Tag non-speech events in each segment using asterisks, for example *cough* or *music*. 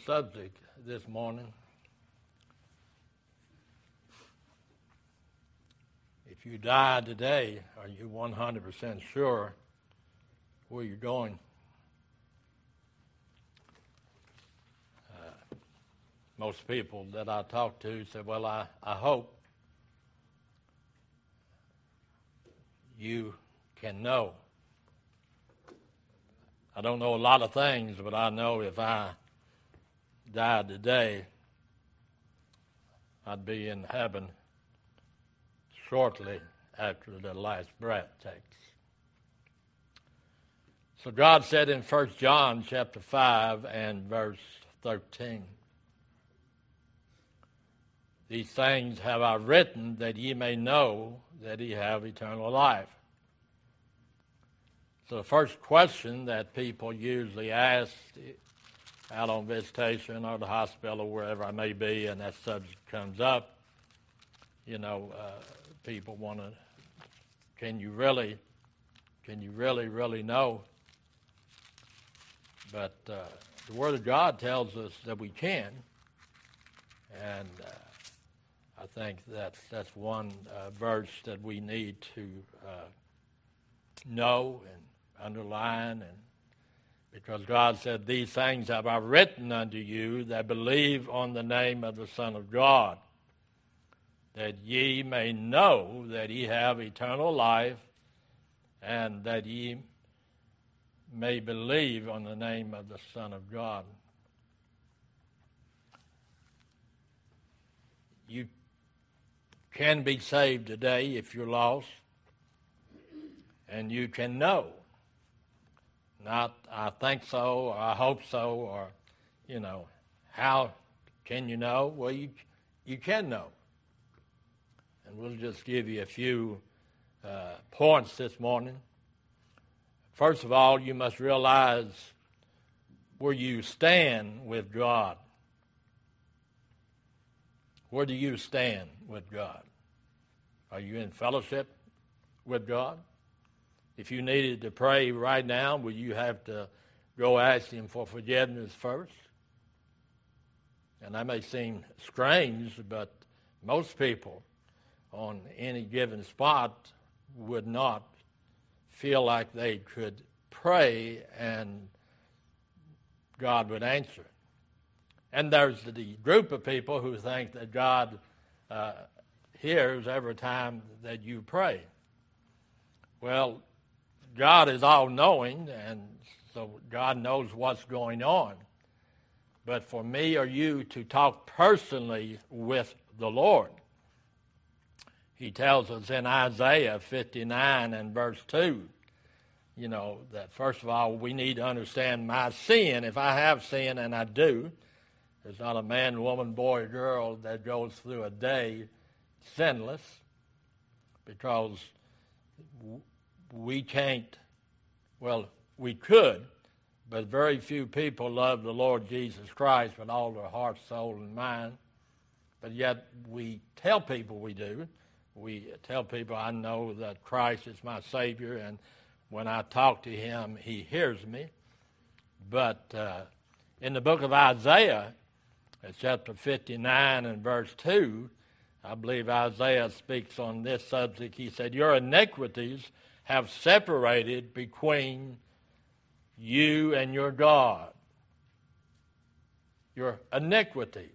Subject this morning if you die today, are you 100% sure where you're going? Uh, most people that I talk to say, Well, I, I hope you can know. I don't know a lot of things, but I know if I died today, I'd be in heaven shortly after the last breath takes. So God said in 1 John chapter 5 and verse 13, These things have I written that ye may know that ye have eternal life. So the first question that people usually ask out on visitation or the hospital or wherever I may be, and that subject comes up, you know, uh, people want to, can you really, can you really, really know? But uh, the Word of God tells us that we can, and uh, I think that's that's one uh, verse that we need to uh, know and underline and because God said, These things have I written unto you that believe on the name of the Son of God, that ye may know that ye have eternal life, and that ye may believe on the name of the Son of God. You can be saved today if you're lost, and you can know not I think so, or I hope so, or, you know, how can you know? Well, you, you can know. And we'll just give you a few uh, points this morning. First of all, you must realize where you stand with God. Where do you stand with God? Are you in fellowship with God? If you needed to pray right now, would you have to go ask Him for forgiveness first? And that may seem strange, but most people on any given spot would not feel like they could pray and God would answer. And there's the group of people who think that God uh, hears every time that you pray. Well, God is all knowing, and so God knows what's going on. But for me or you to talk personally with the Lord, he tells us in Isaiah 59 and verse 2, you know, that first of all, we need to understand my sin. If I have sin, and I do, there's not a man, woman, boy, or girl that goes through a day sinless because we can't, well, we could, but very few people love the Lord Jesus Christ with all their heart, soul, and mind. But yet we tell people we do. We tell people I know that Christ is my Savior, and when I talk to Him, He hears me. But uh, in the book of Isaiah, chapter 59 and verse 2, I believe Isaiah speaks on this subject. He said, Your iniquities have separated between you and your God. Your iniquities.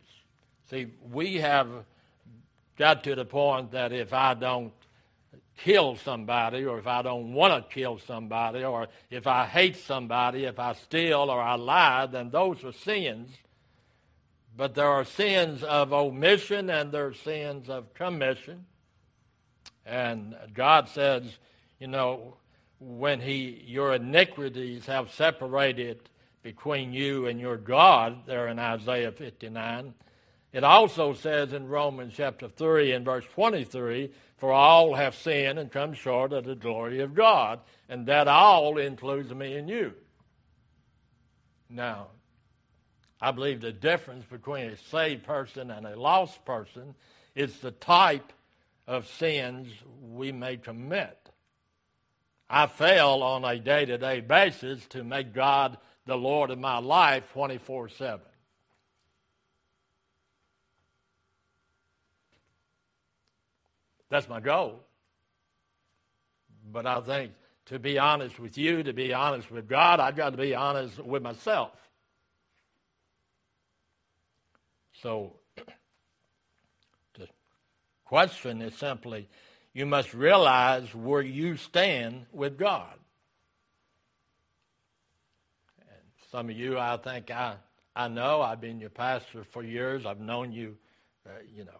See, we have got to the point that if I don't kill somebody, or if I don't want to kill somebody, or if I hate somebody, if I steal or I lie, then those are sins. But there are sins of omission and there are sins of commission. And God says, you know, when he your iniquities have separated between you and your God, there in Isaiah 59. It also says in Romans chapter 3 and verse 23, for all have sinned and come short of the glory of God, and that all includes me and you. Now, I believe the difference between a saved person and a lost person is the type of sins we may commit. I fail on a day to day basis to make God the Lord of my life 24 7. That's my goal. But I think to be honest with you, to be honest with God, I've got to be honest with myself. So *clears throat* the question is simply you must realize where you stand with God. And some of you, I think I, I know. I've been your pastor for years. I've known you, uh, you know.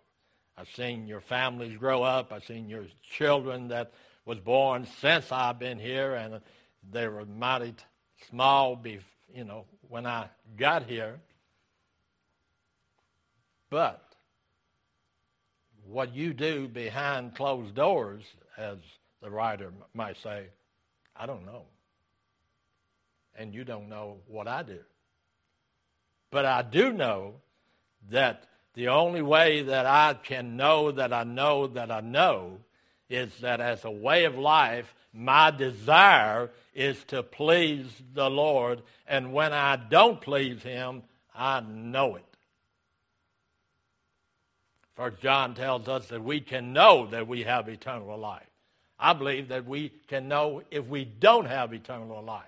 I've seen your families grow up. I've seen your children that was born since I've been here, and they were mighty small, you know, when I got here. But what you do behind closed doors, as the writer might say, I don't know. And you don't know what I do. But I do know that the only way that I can know that I know that I know is that as a way of life, my desire is to please the Lord. And when I don't please Him, I know it. First John tells us that we can know that we have eternal life. I believe that we can know if we don't have eternal life.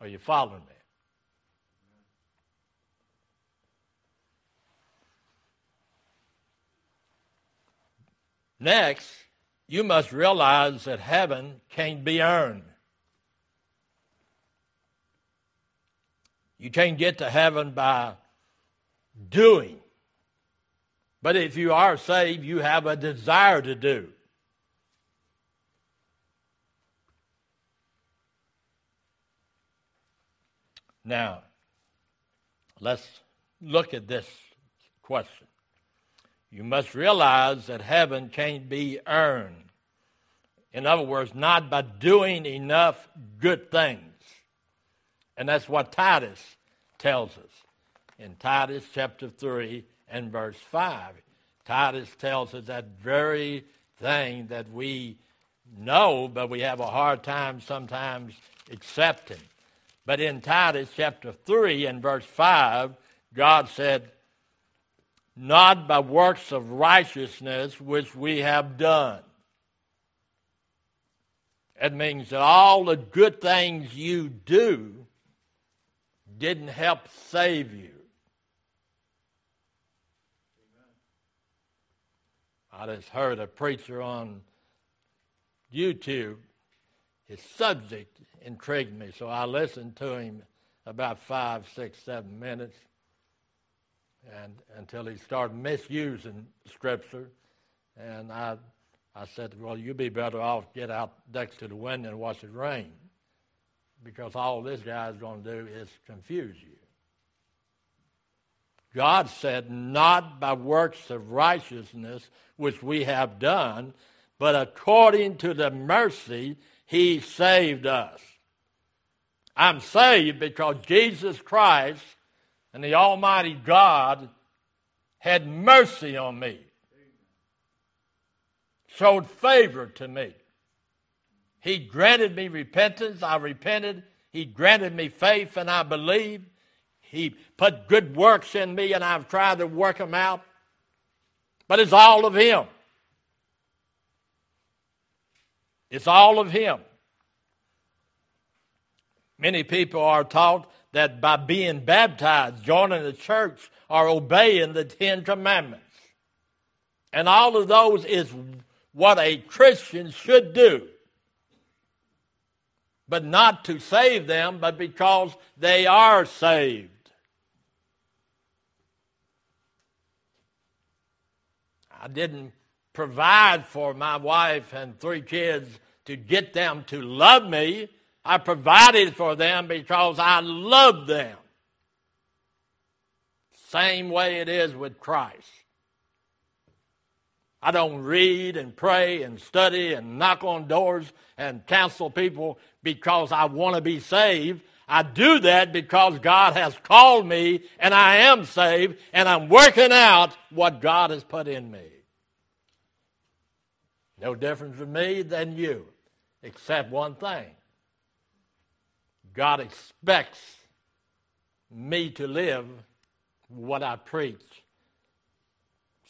Are you following me? Next, you must realize that heaven can't be earned. You can't get to heaven by doing. But if you are saved, you have a desire to do. Now, let's look at this question. You must realize that heaven can't be earned. In other words, not by doing enough good things. And that's what Titus tells us in Titus chapter 3 and verse 5. Titus tells us that very thing that we know, but we have a hard time sometimes accepting. But in Titus chapter 3 and verse 5, God said, Not by works of righteousness which we have done. It means that all the good things you do didn't help save you. I just heard a preacher on YouTube. His subject intrigued me, so I listened to him about five, six, seven minutes, and until he started misusing Scripture, and I, I said, "Well, you'd be better off get out next to the window and watch it rain, because all this guy's going to do is confuse you." God said, Not by works of righteousness which we have done, but according to the mercy he saved us. I'm saved because Jesus Christ and the Almighty God had mercy on me, showed favor to me. He granted me repentance, I repented. He granted me faith, and I believed. He put good works in me, and I've tried to work them out. But it's all of Him. It's all of Him. Many people are taught that by being baptized, joining the church, or obeying the Ten Commandments. And all of those is what a Christian should do but not to save them, but because they are saved. I didn't provide for my wife and three kids to get them to love me. I provided for them because I love them. Same way it is with Christ. I don't read and pray and study and knock on doors and counsel people because I want to be saved. I do that because God has called me and I am saved and I'm working out what God has put in me. No difference from me than you, except one thing God expects me to live what I preach.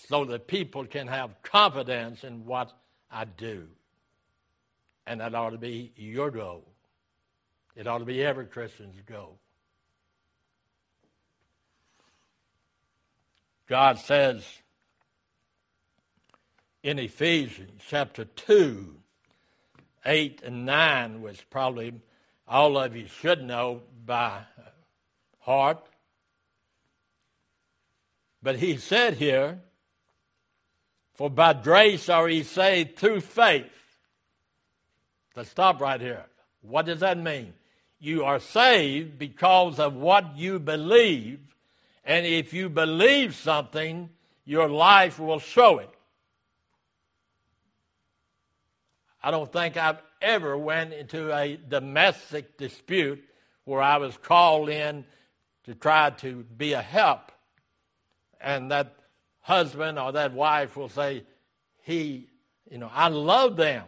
so that people can have confidence in what I do. And that ought to be your goal. It ought to be every Christian's goal. God says in Ephesians chapter 2, 8 and 9, which probably all of you should know by heart. But he said here, For by grace are ye saved through faith. Let's stop right here. What does that mean? You are saved because of what you believe and if you believe something, your life will show it. I don't think I've ever went into a domestic dispute where I was called in to try to be a help. And that husband or that wife will say, he, you know, I love them.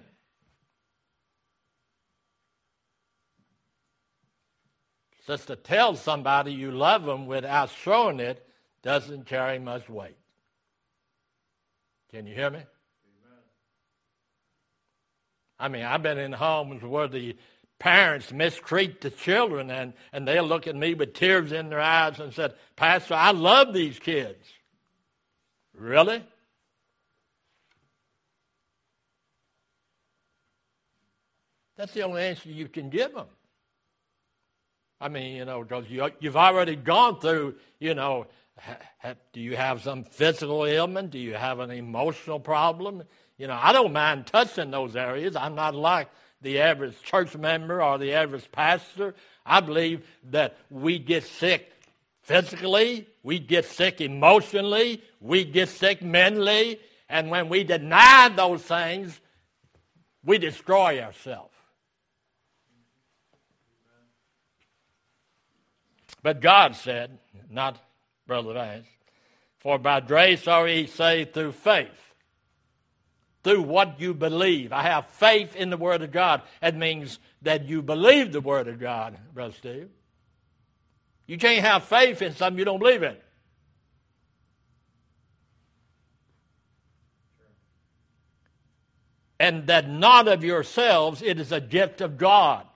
Just to tell somebody you love them without showing it doesn't carry much weight. Can you hear me? I mean, I've been in homes where the parents mistreat the children and, and they'll look at me with tears in their eyes and said, Pastor, I love these kids. Really? That's the only answer you can give them. I mean, you know, because you, you've already gone through, you know, ha, do you have some physical ailment? Do you have an emotional problem? You know, I don't mind touching those areas. I'm not like the average church member or the average pastor. I believe that we get sick physically, we get sick emotionally, we get sick mentally, and when we deny those things, we destroy ourselves. But God said, not Brother Vance, for by grace are ye saved through faith, through what you believe. I have faith in the Word of God. That means that you believe the Word of God, Brother Steve. You can't have faith in something you don't believe in. And that not of yourselves, it is a gift of God.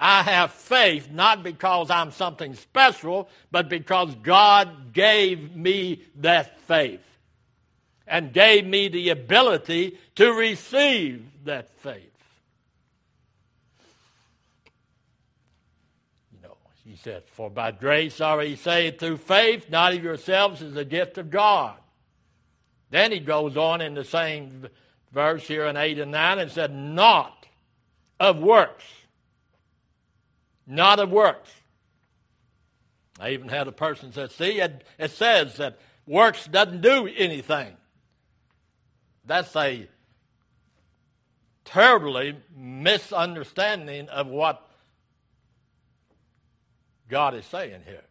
I have faith not because I'm something special, but because God gave me that faith and gave me the ability to receive that faith. You know, he said, For by grace are ye saved through faith, not of yourselves, is a gift of God. Then he goes on in the same verse here in 8 and 9 and said, Not of works not of works. I even had a person say, see, it, it says that works doesn't do anything. That's a terribly misunderstanding of what God is saying here.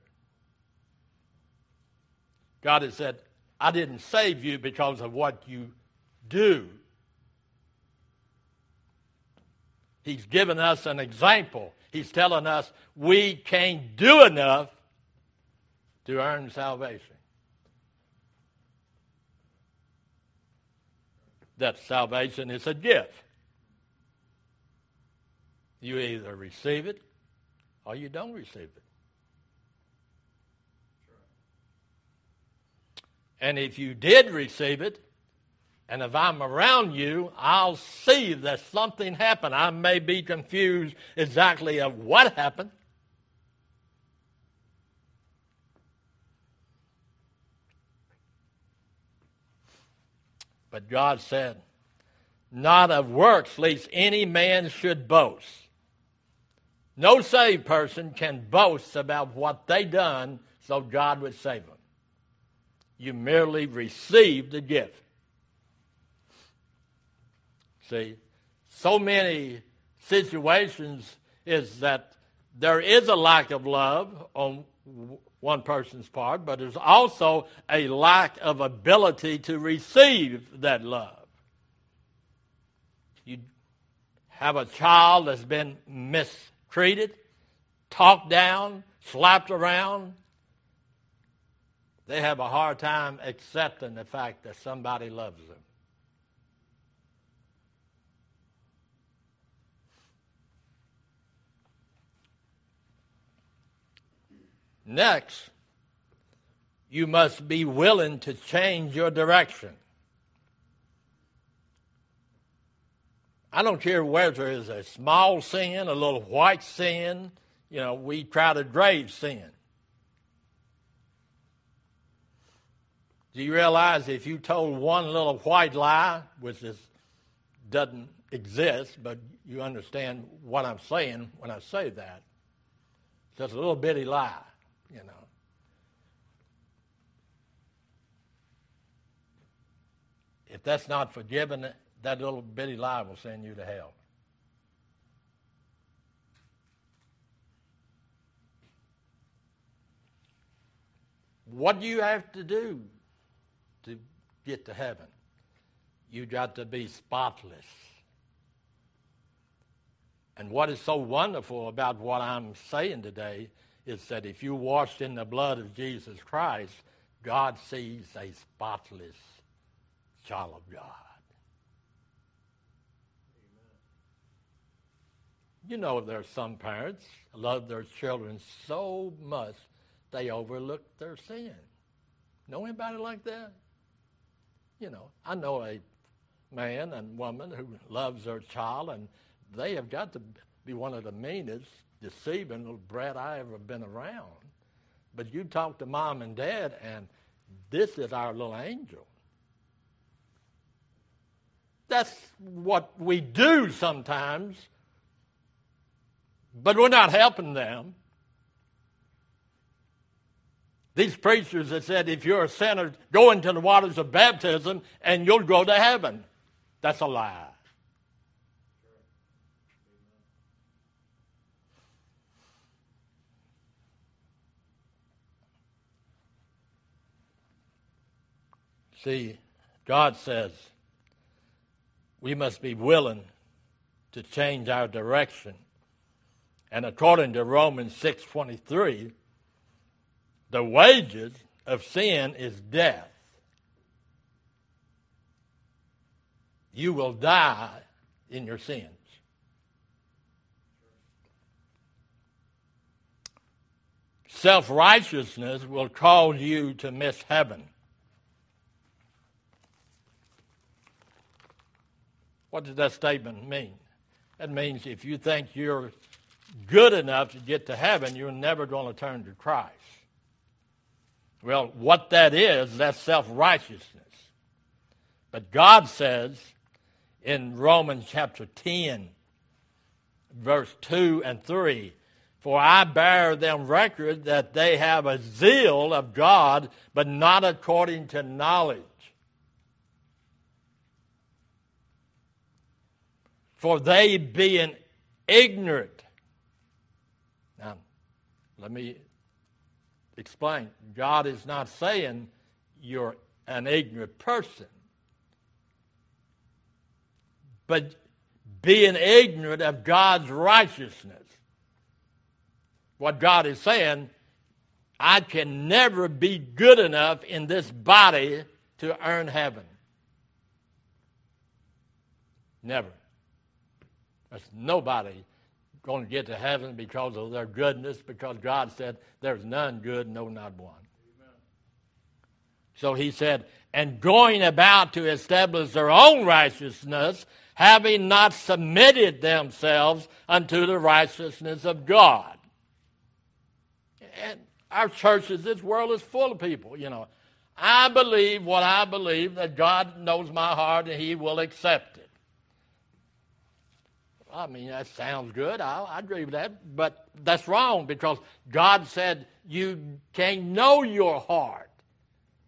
God has said, I didn't save you because of what you do. He's given us an example He's telling us we can't do enough to earn salvation. That salvation is a gift. You either receive it or you don't receive it. And if you did receive it, and if I'm around you, I'll see that something happened. I may be confused exactly of what happened. But God said, Not of works, lest any man should boast. No saved person can boast about what they done so God would save them. You merely received the gift. See, so many situations is that there is a lack of love on one person's part, but there's also a lack of ability to receive that love. You have a child that's been mistreated, talked down, slapped around. they have a hard time accepting the fact that somebody loves them. Next, you must be willing to change your direction. I don't care whether it's a small sin, a little white sin, you know, we try to grave sin. Do you realize if you told one little white lie, which is, doesn't exist, but you understand what I'm saying when I say that, just a little bitty lie you know. If that's not forgiven, that little bitty lie will send you to hell. What do you have to do to get to heaven? You got to be spotless. And what is so wonderful about what I'm saying today is that if you washed in the blood of Jesus Christ, God sees a spotless child of God. You know, there are some parents love their children so much they overlook their sin. Know anybody like that? You know, I know a man and woman who loves their child, and they have got to be one of the meanest deceiving little brat I ever been around. But you talk to mom and dad, and this is our little angel. That's what we do sometimes, but we're not helping them. These preachers that said if you're a sinner, go into the waters of baptism and you'll go to heaven. That's a lie. See, God says we must be willing to change our direction. And according to Romans 6:23, the wages of sin is death. You will die in your sins. Self righteousness will cause you to miss heaven. What does that statement mean? That means if you think you're good enough to get to heaven, you're never going to turn to Christ. Well, what that is, that's self righteousness. But God says in Romans chapter 10, verse 2 and 3, For I bear them record that they have a zeal of God, but not according to knowledge. For they being ignorant. Now, let me explain. God is not saying you're an ignorant person, but being ignorant of God's righteousness. What God is saying, I can never be good enough in this body to earn heaven. Never. There's nobody going to get to heaven because of their goodness, because God said, There's none good, no, not one. So he said, And going about to establish their own righteousness, having not submitted themselves unto the righteousness of God. And our churches, this world is full of people, you know. I believe what I believe, that God knows my heart and He will accept it. I mean, that sounds good. I, I agree with that. But that's wrong because God said you can't know your heart.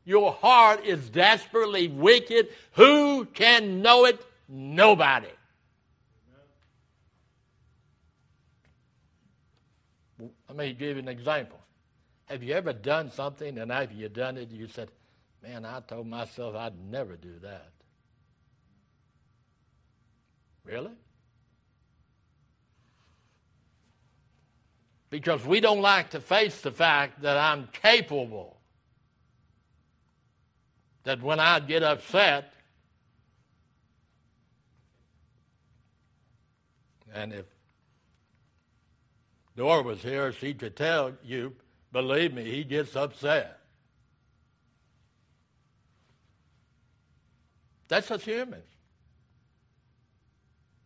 Your heart is desperately wicked. Who can know it? Nobody. Let me give you an example. Have you ever done something and after you done it, you said, Man, I told myself I'd never do that? Really? Because we don't like to face the fact that I'm capable that when I get upset, and if Dora was here, she could tell you, believe me, he gets upset. That's us humans.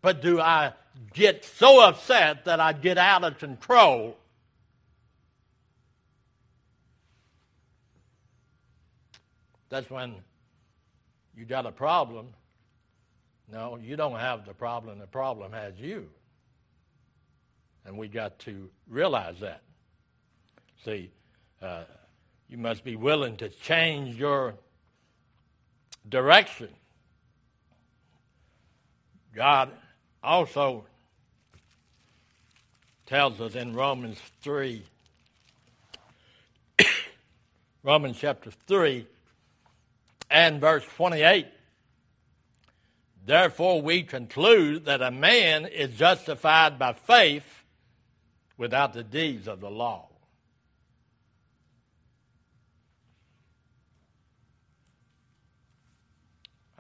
But do I get so upset that I get out of control? That's when you got a problem. No, you don't have the problem, the problem has you. And we got to realize that. See, uh, you must be willing to change your direction. God also tells us in Romans 3, *coughs* Romans chapter 3 and verse 28 Therefore, we conclude that a man is justified by faith without the deeds of the law.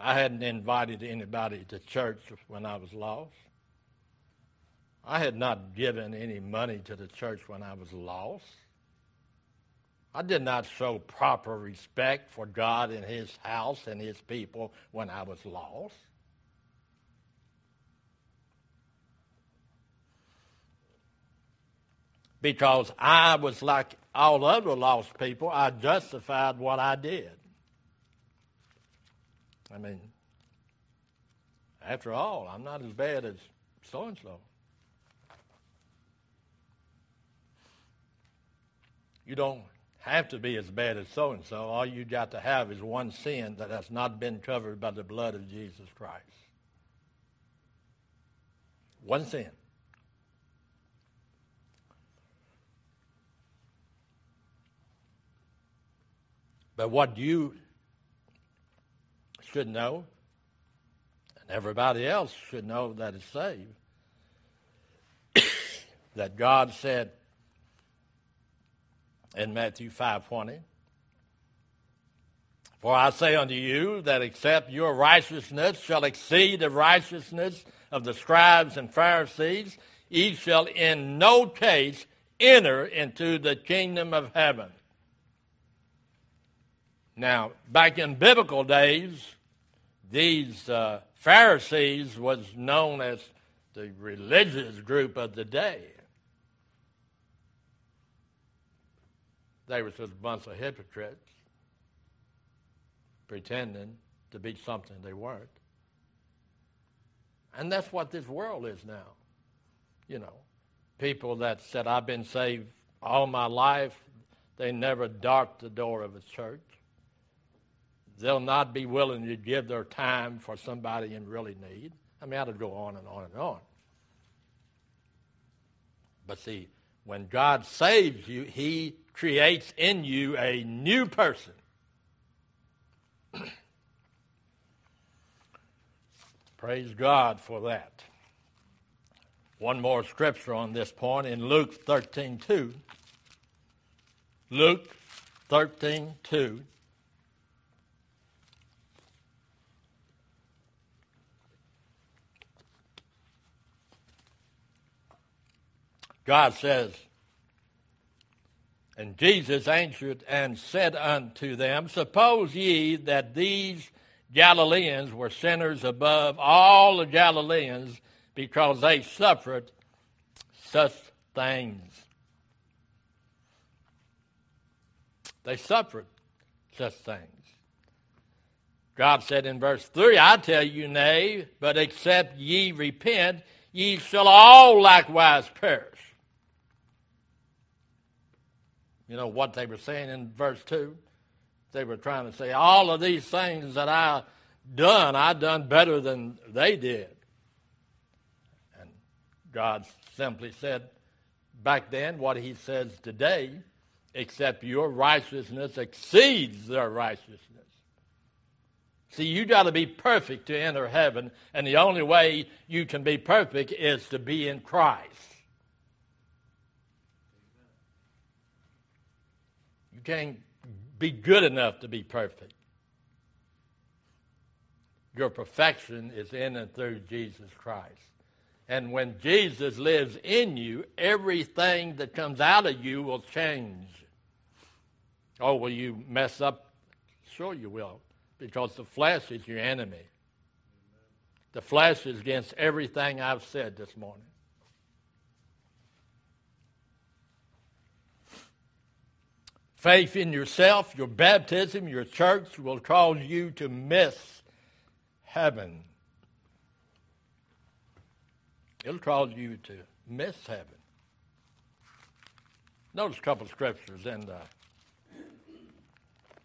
I hadn't invited anybody to church when I was lost. I had not given any money to the church when I was lost. I did not show proper respect for God and His house and His people when I was lost. because I was like all other lost people. I justified what I did. I mean, after all, I'm not as bad as so and so. You don't have to be as bad as so and so. All you got to have is one sin that has not been covered by the blood of Jesus Christ. One sin. But what you should know, and everybody else should know that is saved, *coughs* that God said in Matthew 5:20, For I say unto you that except your righteousness shall exceed the righteousness of the scribes and Pharisees, ye shall in no case enter into the kingdom of heaven. Now, back in biblical days, these uh, Pharisees was known as the religious group of the day. They were just a bunch of hypocrites pretending to be something they weren't. And that's what this world is now. You know, people that said, I've been saved all my life, they never darked the door of a church. They'll not be willing to give their time for somebody in really need. I mean, I could go on and on and on. But see, when God saves you, He creates in you a new person. *clears throat* Praise God for that. One more scripture on this point in Luke 13 2. Luke 13 2. God says, And Jesus answered and said unto them, Suppose ye that these Galileans were sinners above all the Galileans because they suffered such things. They suffered such things. God said in verse 3, I tell you, nay, but except ye repent, ye shall all likewise perish. You know what they were saying in verse 2? They were trying to say, all of these things that I done, I done better than they did. And God simply said back then what he says today, except your righteousness exceeds their righteousness. See, you got to be perfect to enter heaven, and the only way you can be perfect is to be in Christ. Can't be good enough to be perfect. Your perfection is in and through Jesus Christ. And when Jesus lives in you, everything that comes out of you will change. Oh, will you mess up? Sure, you will, because the flesh is your enemy. The flesh is against everything I've said this morning. Faith in yourself, your baptism, your church will cause you to miss heaven. It'll cause you to miss heaven. Notice a couple of scriptures in the,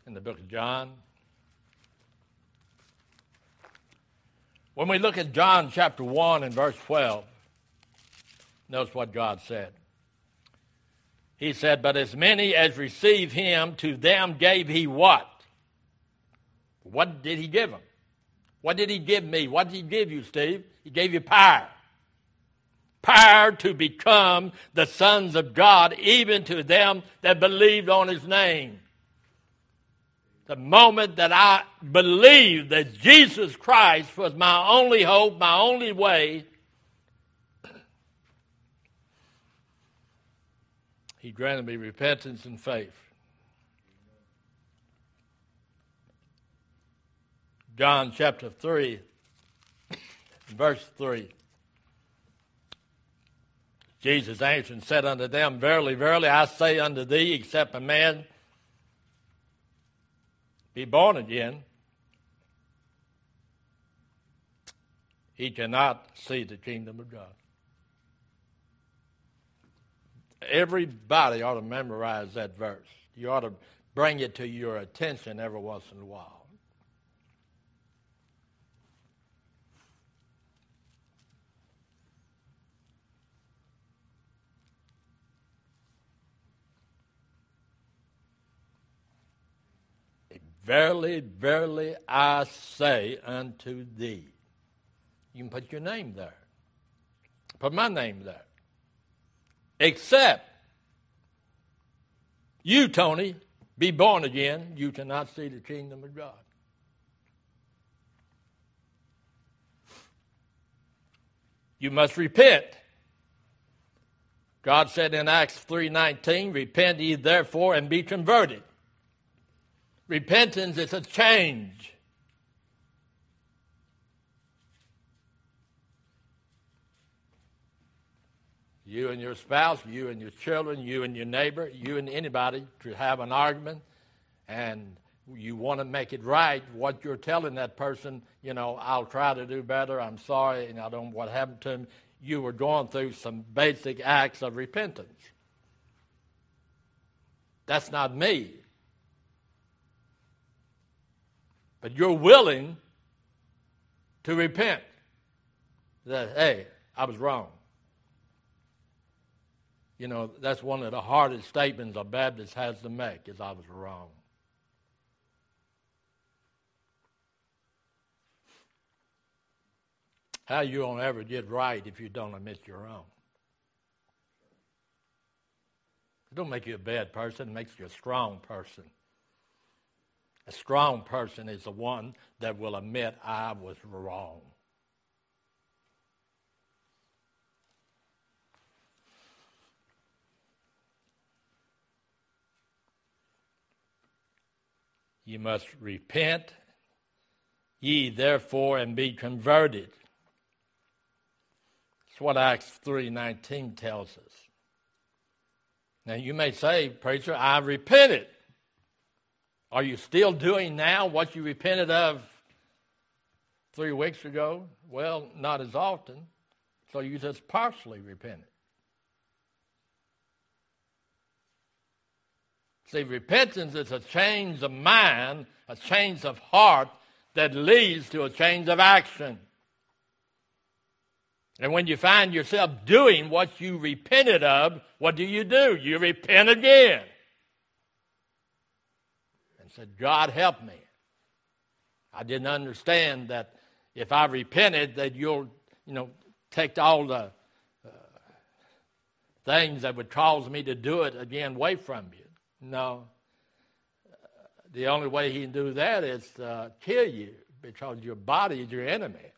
in the book of John. When we look at John chapter 1 and verse 12, notice what God said. He said, But as many as receive him, to them gave he what? What did he give them? What did he give me? What did he give you, Steve? He gave you power. Power to become the sons of God, even to them that believed on his name. The moment that I believed that Jesus Christ was my only hope, my only way, He granted me repentance and faith. John chapter 3, verse 3. Jesus answered and said unto them, Verily, verily, I say unto thee, except a man be born again, he cannot see the kingdom of God everybody ought to memorize that verse. You ought to bring it to your attention every once in a while. Verily, verily, I say unto thee. You can put your name there. Put my name there except you, Tony, be born again, you cannot see the kingdom of God. You must repent. God said in Acts 3:19, "Repent ye therefore and be converted." Repentance is a change. You and your spouse, you and your children, you and your neighbor, you and anybody to have an argument and you want to make it right, what you're telling that person, you know, I'll try to do better, I'm sorry, and I don't know what happened to him. You were going through some basic acts of repentance. That's not me. But you're willing to repent. That, hey, I was wrong. You know, that's one of the hardest statements a Baptist has to make is I was wrong. How you gonna ever get right if you don't admit you're wrong? It don't make you a bad person, it makes you a strong person. A strong person is the one that will admit I was wrong. You must repent, ye therefore, and be converted. That's what Acts 3.19 tells us. Now you may say, preacher, I repented. Are you still doing now what you repented of three weeks ago? Well, not as often. So you just partially repented. See, repentance is a change of mind, a change of heart that leads to a change of action. And when you find yourself doing what you repented of, what do you do? You repent again. And said, God help me. I didn't understand that if I repented, that you'll, you know, take all the uh, things that would cause me to do it again away from you. No. The only way he can do that is uh, kill you because your body is your enemy.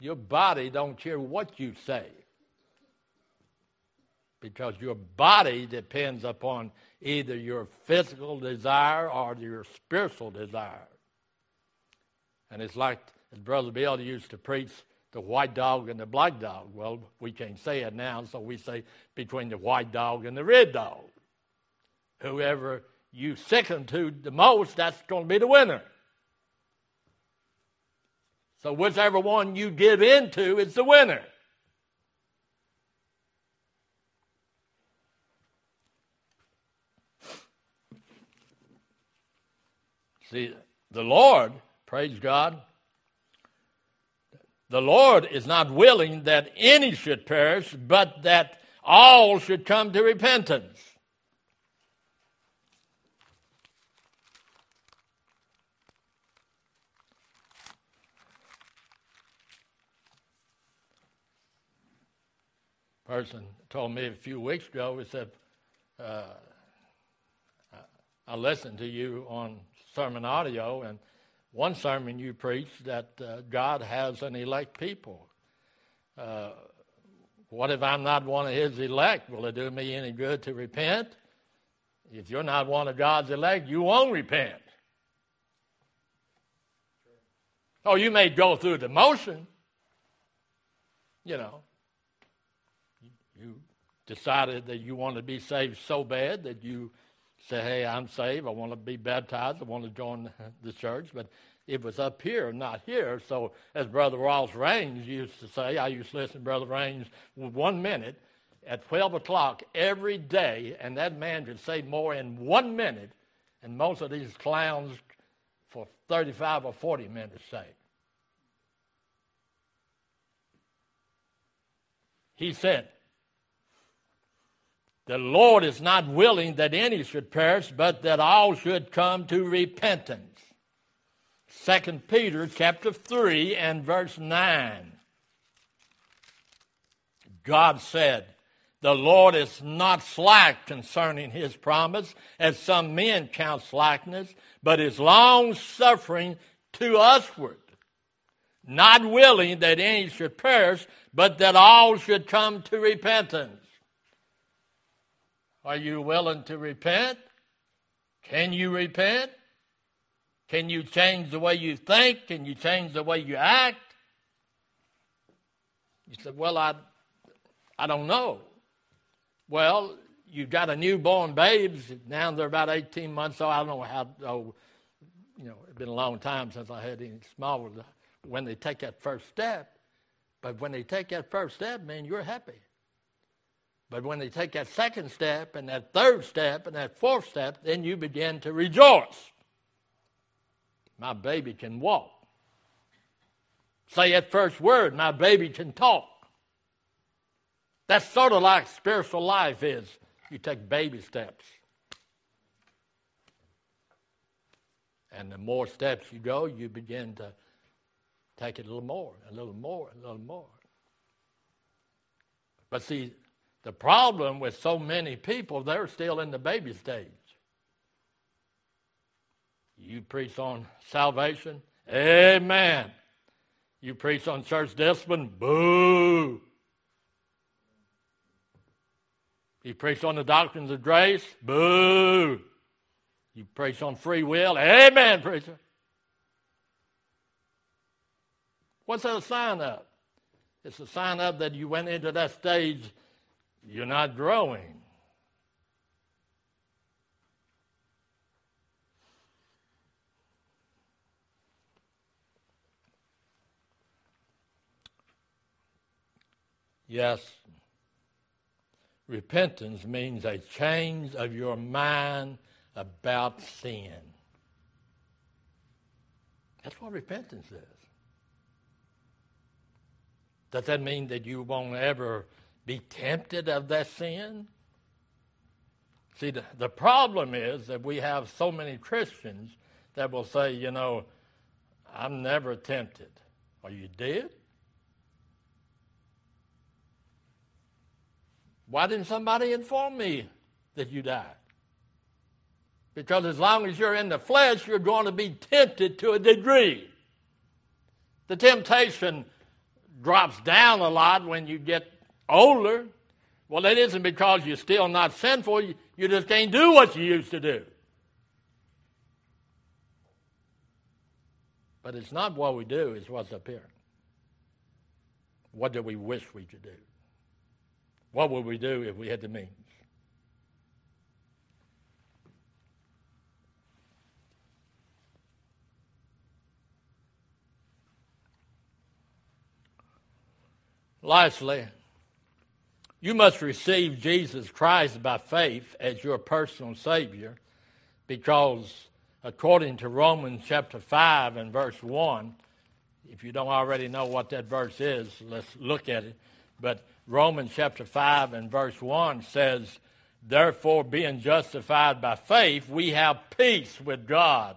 Your body don't care what you say because your body depends upon either your physical desire or your spiritual desire. And it's like as Brother Bill used to preach the white dog and the black dog. Well, we can't say it now, so we say between the white dog and the red dog. Whoever you sicken to the most, that's going to be the winner. So whichever one you give into is the winner. See, the Lord, praise God, the Lord is not willing that any should perish, but that all should come to repentance. Person told me a few weeks ago, he said, uh, I listened to you on sermon audio, and one sermon you preached that uh, God has an elect people. Uh, what if I'm not one of his elect? Will it do me any good to repent? If you're not one of God's elect, you won't repent. Oh, you may go through the motion. You know, you decided that you want to be saved so bad that you say, hey, I'm saved. I want to be baptized. I want to join the church. But it was up here, not here. So, as Brother Ross Raines used to say, I used to listen to Brother Raines one minute at 12 o'clock every day, and that man could say more in one minute, and most of these clowns for 35 or 40 minutes say. He said, the Lord is not willing that any should perish, but that all should come to repentance. 2 Peter chapter 3 and verse 9. God said, The Lord is not slack concerning his promise, as some men count slackness, but is long suffering to usward, not willing that any should perish, but that all should come to repentance. Are you willing to repent? Can you repent? Can you change the way you think? Can you change the way you act? You said, Well, I, I don't know. Well, you've got a newborn baby. Now they're about 18 months old. I don't know how, oh, you know, it's been a long time since I had any small when they take that first step. But when they take that first step, man, you're happy. But when they take that second step and that third step and that fourth step, then you begin to rejoice. My baby can walk. Say that first word, my baby can talk. That's sort of like spiritual life is. You take baby steps. And the more steps you go, you begin to take it a little more, a little more, a little more. But see, the problem with so many people, they're still in the baby stage. You preach on salvation, amen. You preach on church discipline, boo. You preach on the doctrines of grace, boo. You preach on free will, amen, preacher. What's that a sign of? It's a sign of that you went into that stage you're not growing. Yes, repentance means a change of your mind about sin. That's what repentance is. Does that mean that you won't ever be tempted of that sin? See, the, the problem is that we have so many Christians that will say, you know, I'm never tempted. Are you dead? Why didn't somebody inform me that you died? Because as long as you're in the flesh, you're going to be tempted to a degree. The temptation drops down a lot when you get older. Well, it isn't because you're still not sinful, you just can't do what you used to do. But it's not what we do, it's what's up here. What do we wish we could do? What would we do if we had the means? Lastly, you must receive Jesus Christ by faith as your personal Savior because, according to Romans chapter 5 and verse 1, if you don't already know what that verse is, let's look at it. But Romans chapter 5 and verse 1 says, Therefore, being justified by faith, we have peace with God.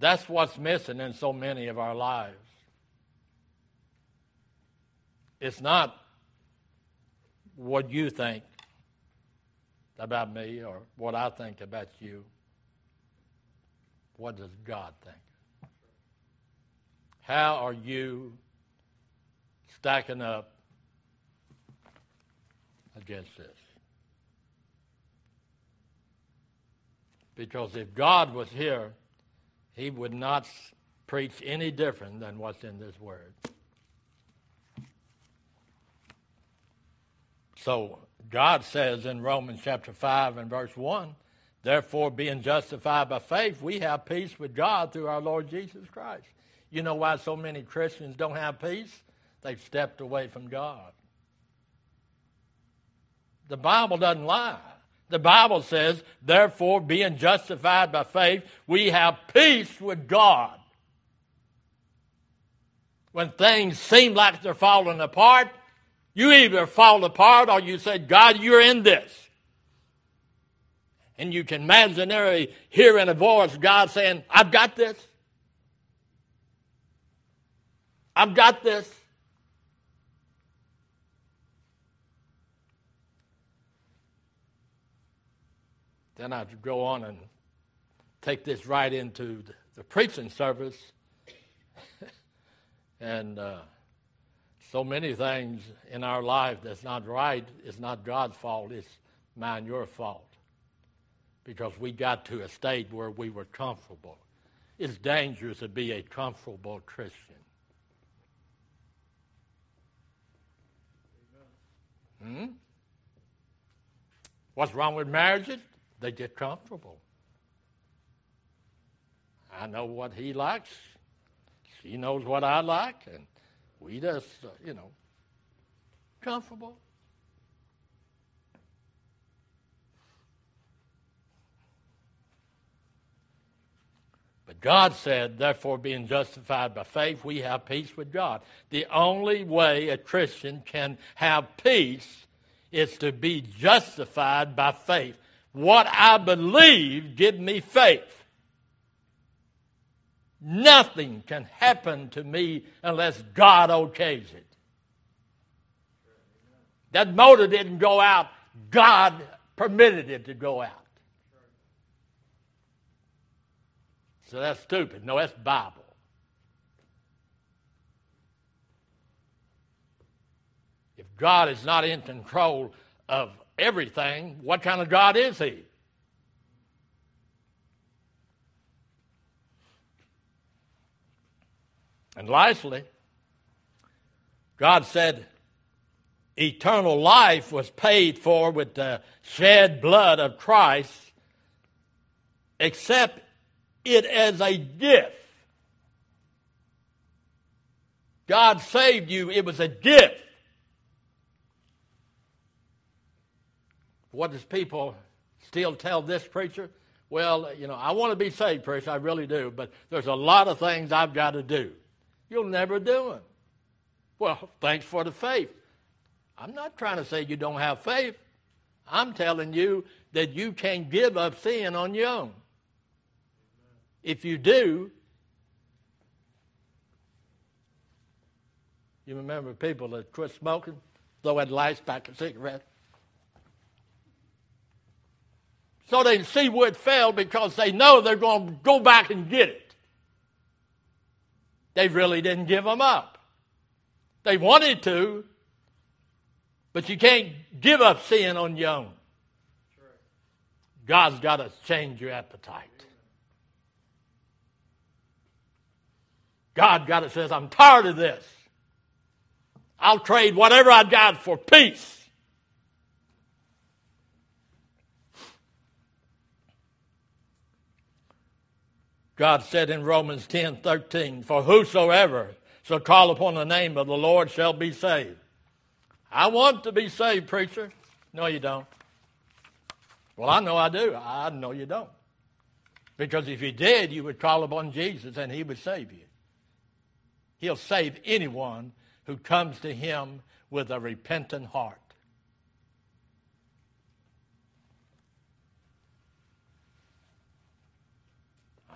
That's what's missing in so many of our lives. It's not what you think about me or what I think about you. What does God think? How are you stacking up against this? Because if God was here, he would not preach any different than what's in this word. So God says in Romans chapter 5 and verse 1 Therefore, being justified by faith, we have peace with God through our Lord Jesus Christ. You know why so many Christians don't have peace? They've stepped away from God. The Bible doesn't lie. The Bible says, therefore, being justified by faith, we have peace with God. When things seem like they're falling apart, you either fall apart or you say, God, you're in this. And you can imaginarily hear in a voice God saying, I've got this. I've got this. Then I'd go on and take this right into the, the preaching service. *laughs* and uh, so many things in our life that's not right is not God's fault, it's mine, your fault. Because we got to a state where we were comfortable. It's dangerous to be a comfortable Christian. Hmm? What's wrong with marriages? They get comfortable. I know what he likes. She knows what I like, and we just, uh, you know, comfortable. But God said, therefore, being justified by faith, we have peace with God. The only way a Christian can have peace is to be justified by faith. What I believe give me faith. Nothing can happen to me unless God okays it. That motor didn't go out, God permitted it to go out. So that's stupid. No, that's Bible. If God is not in control of everything, what kind of God is He? And lastly, God said eternal life was paid for with the shed blood of Christ, except it as a gift. God saved you, it was a gift. What does people still tell this preacher? Well, you know, I want to be saved, preacher, I really do, but there's a lot of things I've got to do. You'll never do them. Well, thanks for the faith. I'm not trying to say you don't have faith. I'm telling you that you can't give up sin on your own. If you do, you remember people that quit smoking, throw that lights back a cigarette. so they see where it fell because they know they're going to go back and get it. They really didn't give them up. They wanted to, but you can't give up sin on your own. God's got to change your appetite. God got it says, I'm tired of this. I'll trade whatever I got for peace. God said in Romans 10 13, For whosoever shall call upon the name of the Lord shall be saved. I want to be saved, preacher. No, you don't. Well, I know I do. I know you don't. Because if you did, you would call upon Jesus and he would save you. He'll save anyone who comes to him with a repentant heart.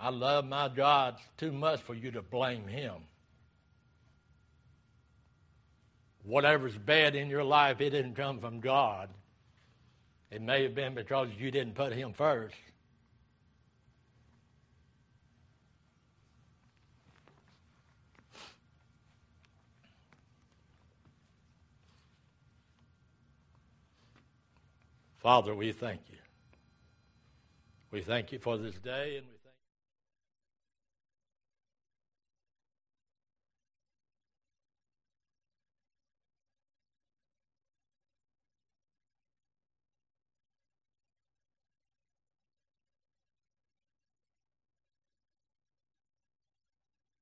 I love my God too much for you to blame him. Whatever's bad in your life, it didn't come from God. It may have been because you didn't put him first. Father, we thank you. We thank you for this day and